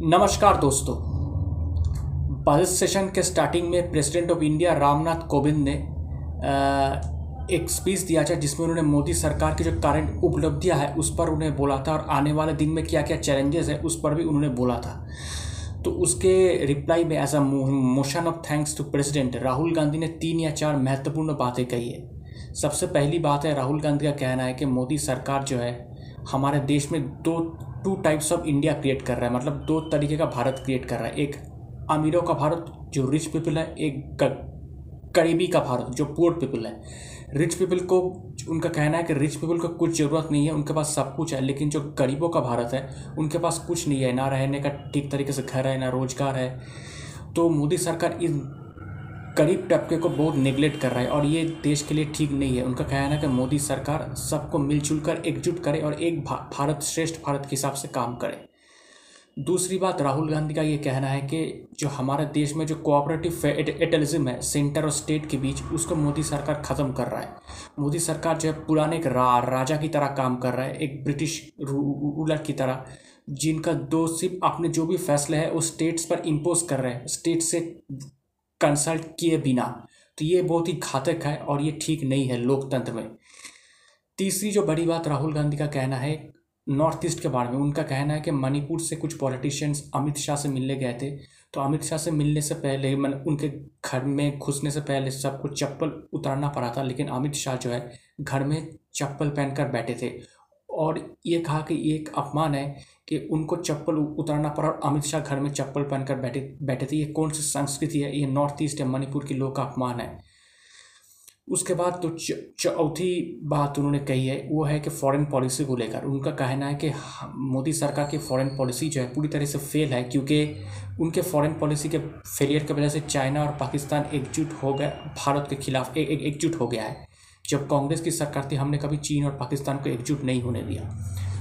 नमस्कार दोस्तों। Budget session के स्टार्टिंग में president of India Ramnath Kovind ने एक स्पीच दिया था जिसमें उन्होंने मोदी सरकार की जो करंट उपलब्धियाँ है, उस पर उन्हें बोला था और आने वाले दिन में क्या क्या चैलेंजेस है, उस पर भी उन्होंने बोला था। तो उसके रिप्लाई में as a motion of thanks to president Rahul Gandhi ने तीन या चार महत्वपूर्ण बातें कही है। सबसे पहली बात है, राहुल गांधी का कहना है कि मोदी सरकार जो है, हमारे देश में दो two types of India create कर रहा है। मतलब दो तरीके का भारत क्रिएट कर रहा है। एक अमीरों का भारत, जो रिच पीपल है, एक गरीबी का भारत, जो पुअर पीपल है। रिच पीपल को, उनका कहना है कि रिच पीपल को कुछ ज़रूरत नहीं है, उनके पास सब कुछ है, लेकिन जो गरीबों का भारत है, उनके पास कुछ नहीं है, ना रहने का ठीक तरीके से घर है, ना रोज़गार है। तो मोदी सरकार इन गरीब तबके को बहुत निगलेक्ट कर रहा है और ये देश के लिए ठीक नहीं है। उनका कहना है कि मोदी सरकार सबको मिलजुल कर एकजुट करे और एक भारत श्रेष्ठ भारत के हिसाब से काम करे। दूसरी बात राहुल गांधी का ये कहना है कि जो हमारे देश में जो कोऑपरेटिव एटलिज्म है सेंटर और स्टेट के बीच उसको मोदी सरकार ख़त्म कर रहा है। मोदी सरकार जो है पुराने एक रा, राजा की तरह काम कर रहा है एक ब्रिटिश रूलर की तरह जिनका दो सिर्फ़ अपने जो भी फैसले है वो स्टेट्स पर इम्पोज कर रहे हैं। स्टेट से कंसल्ट किए बिना। तो ये बहुत ही घातक है और ये ठीक नहीं है लोकतंत्र में। तीसरी जो बड़ी बात राहुल गांधी का कहना है, नॉर्थ ईस्ट के बारे में, उनका कहना है कि मणिपुर से कुछ पॉलिटिशियंस अमित शाह से मिलने गए थे। तो अमित शाह से मिलने से पहले, मन, उनके घर में घुसने से पहले सबको चप्पल उतारना पड़ा था, लेकिन अमित शाह जो है, घर में चप्पल पहनकर बैठे थे। और ये कहा कि ये एक अपमान है कि उनको चप्पल उतारना पड़ा और अमित शाह घर में चप्पल पहनकर बैठे बैठे थे। ये कौन सी संस्कृति है? ये नॉर्थ ईस्ट या मणिपुर के लोग का अपमान है। उसके बाद तो चौथी बात उन्होंने कही है, वो है कि फॉरेन पॉलिसी को लेकर। उनका कहना है कि मोदी सरकार की फॉरेन पॉलिसी जो है पूरी तरह से फेल है क्योंकि उनके फॉरेन पॉलिसी के फेलियर की वजह से चाइना और पाकिस्तान एकजुट हो गए, भारत के खिलाफ एक, एकजुट हो गया है। जब कांग्रेस की सरकार थी, हमने कभी चीन और पाकिस्तान को एकजुट नहीं होने दिया।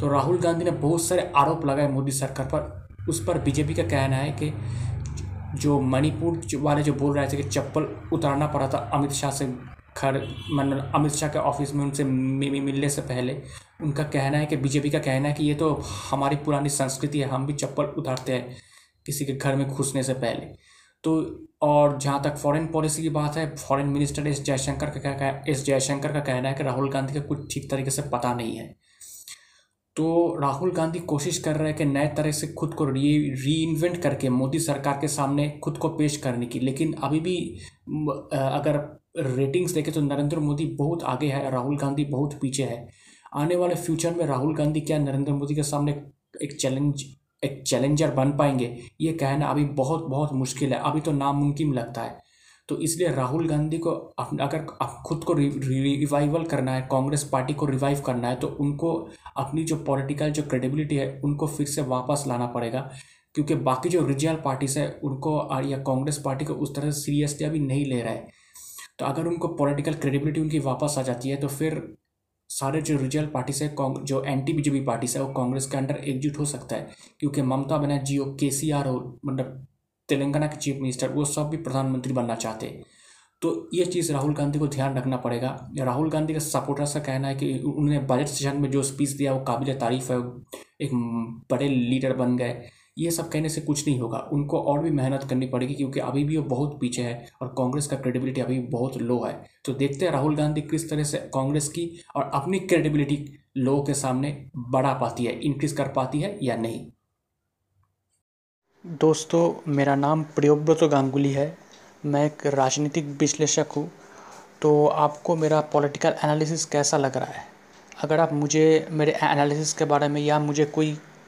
तो राहुल गांधी ने बहुत सारे आरोप लगाए मोदी सरकार पर। उस पर बीजेपी का कहना है कि जो मणिपुर वाले जो बोल रहे थे कि चप्पल उतारना पड़ा था अमित शाह से घर मतलब अमित शाह के ऑफ़िस में उनसे मिलने से पहले, उनका कहना है कि बीजेपी का कहना है कि ये तो हमारी पुरानी संस्कृति है, हम भी चप्पल उतारते हैं किसी के घर में घुसने से पहले। तो और जहाँ तक फॉरेन पॉलिसी की बात है फॉरेन मिनिस्टर एस जयशंकर का क्या एस जयशंकर का कहना है कि राहुल गांधी का कुछ ठीक तरीके से पता नहीं है। तो राहुल गांधी कोशिश कर रहे हैं कि नए तरह से खुद को री री इन्वेंट करके मोदी सरकार के सामने खुद को पेश करने की, लेकिन अभी भी अगर रेटिंग्स देखें तो नरेंद्र मोदी बहुत आगे है, राहुल गांधी बहुत पीछे है। आने वाले फ्यूचर में राहुल गांधी क्या नरेंद्र मोदी के सामने एक चैलेंज एक चैलेंजर बन पाएँगे। ये कहना अभी बहुत बहुत मुश्किल है। अभी तो नामुमकिन लगता है। तो इसलिए राहुल गांधी को अगर खुद को रिवाइवल करना है, कांग्रेस पार्टी को रिवाइव करना है तो उनको अपनी जो पॉलिटिकल जो क्रेडिबिलिटी है, उनको फिर से वापस लाना पड़ेगा। क्योंकि बाकी जो रिजनल पार्टीज़ है, उनको या कांग्रेस पार्टी को उस तरह से सीरियसली अभी नहीं ले रहा। है तो अगर उनको पॉलिटिकल क्रेडिबिलिटी उनकी वापस आ जाती है तो फिर सारे जो रिजनल पार्टीज़ है जो एंटी बीजेपी पार्टीज़ है, वो कांग्रेस के अंडर एकजुट हो सकता है। क्योंकि ममता बनर्जी हो के सी आर हो मतलब तेलंगाना के चीफ मिनिस्टर, वो सब भी प्रधानमंत्री बनना चाहते तो ये चीज़ राहुल गांधी को ध्यान रखना पड़ेगा। राहुल गांधी का सपोर्टर्स का कहना है कि उन्होंने बजट सेशन में जो स्पीच दिया, वो काबिल तारीफ़ है। एक बड़े लीडर बन गए। ये सब कहने से कुछ नहीं होगा। उनको और भी मेहनत करनी पड़ेगी क्योंकि अभी भी वो बहुत पीछे है और कांग्रेस का क्रेडिबिलिटी अभी बहुत लो है। तो देखते हैं राहुल गांधी किस तरह से कांग्रेस की और अपनी क्रेडिबिलिटी लो के सामने बढ़ा पाती है इंक्रीज कर पाती है या नहीं। दोस्तों, मेरा नाम प्रियोव्रत गांगुली है। मैं एक राजनीतिक विश्लेषक हूँ। तो आपको मेरा पॉलिटिकल एनालिसिस कैसा लग रहा है? अगर आप मुझे, मेरे एनालिसिस के बारे में या मुझे कोई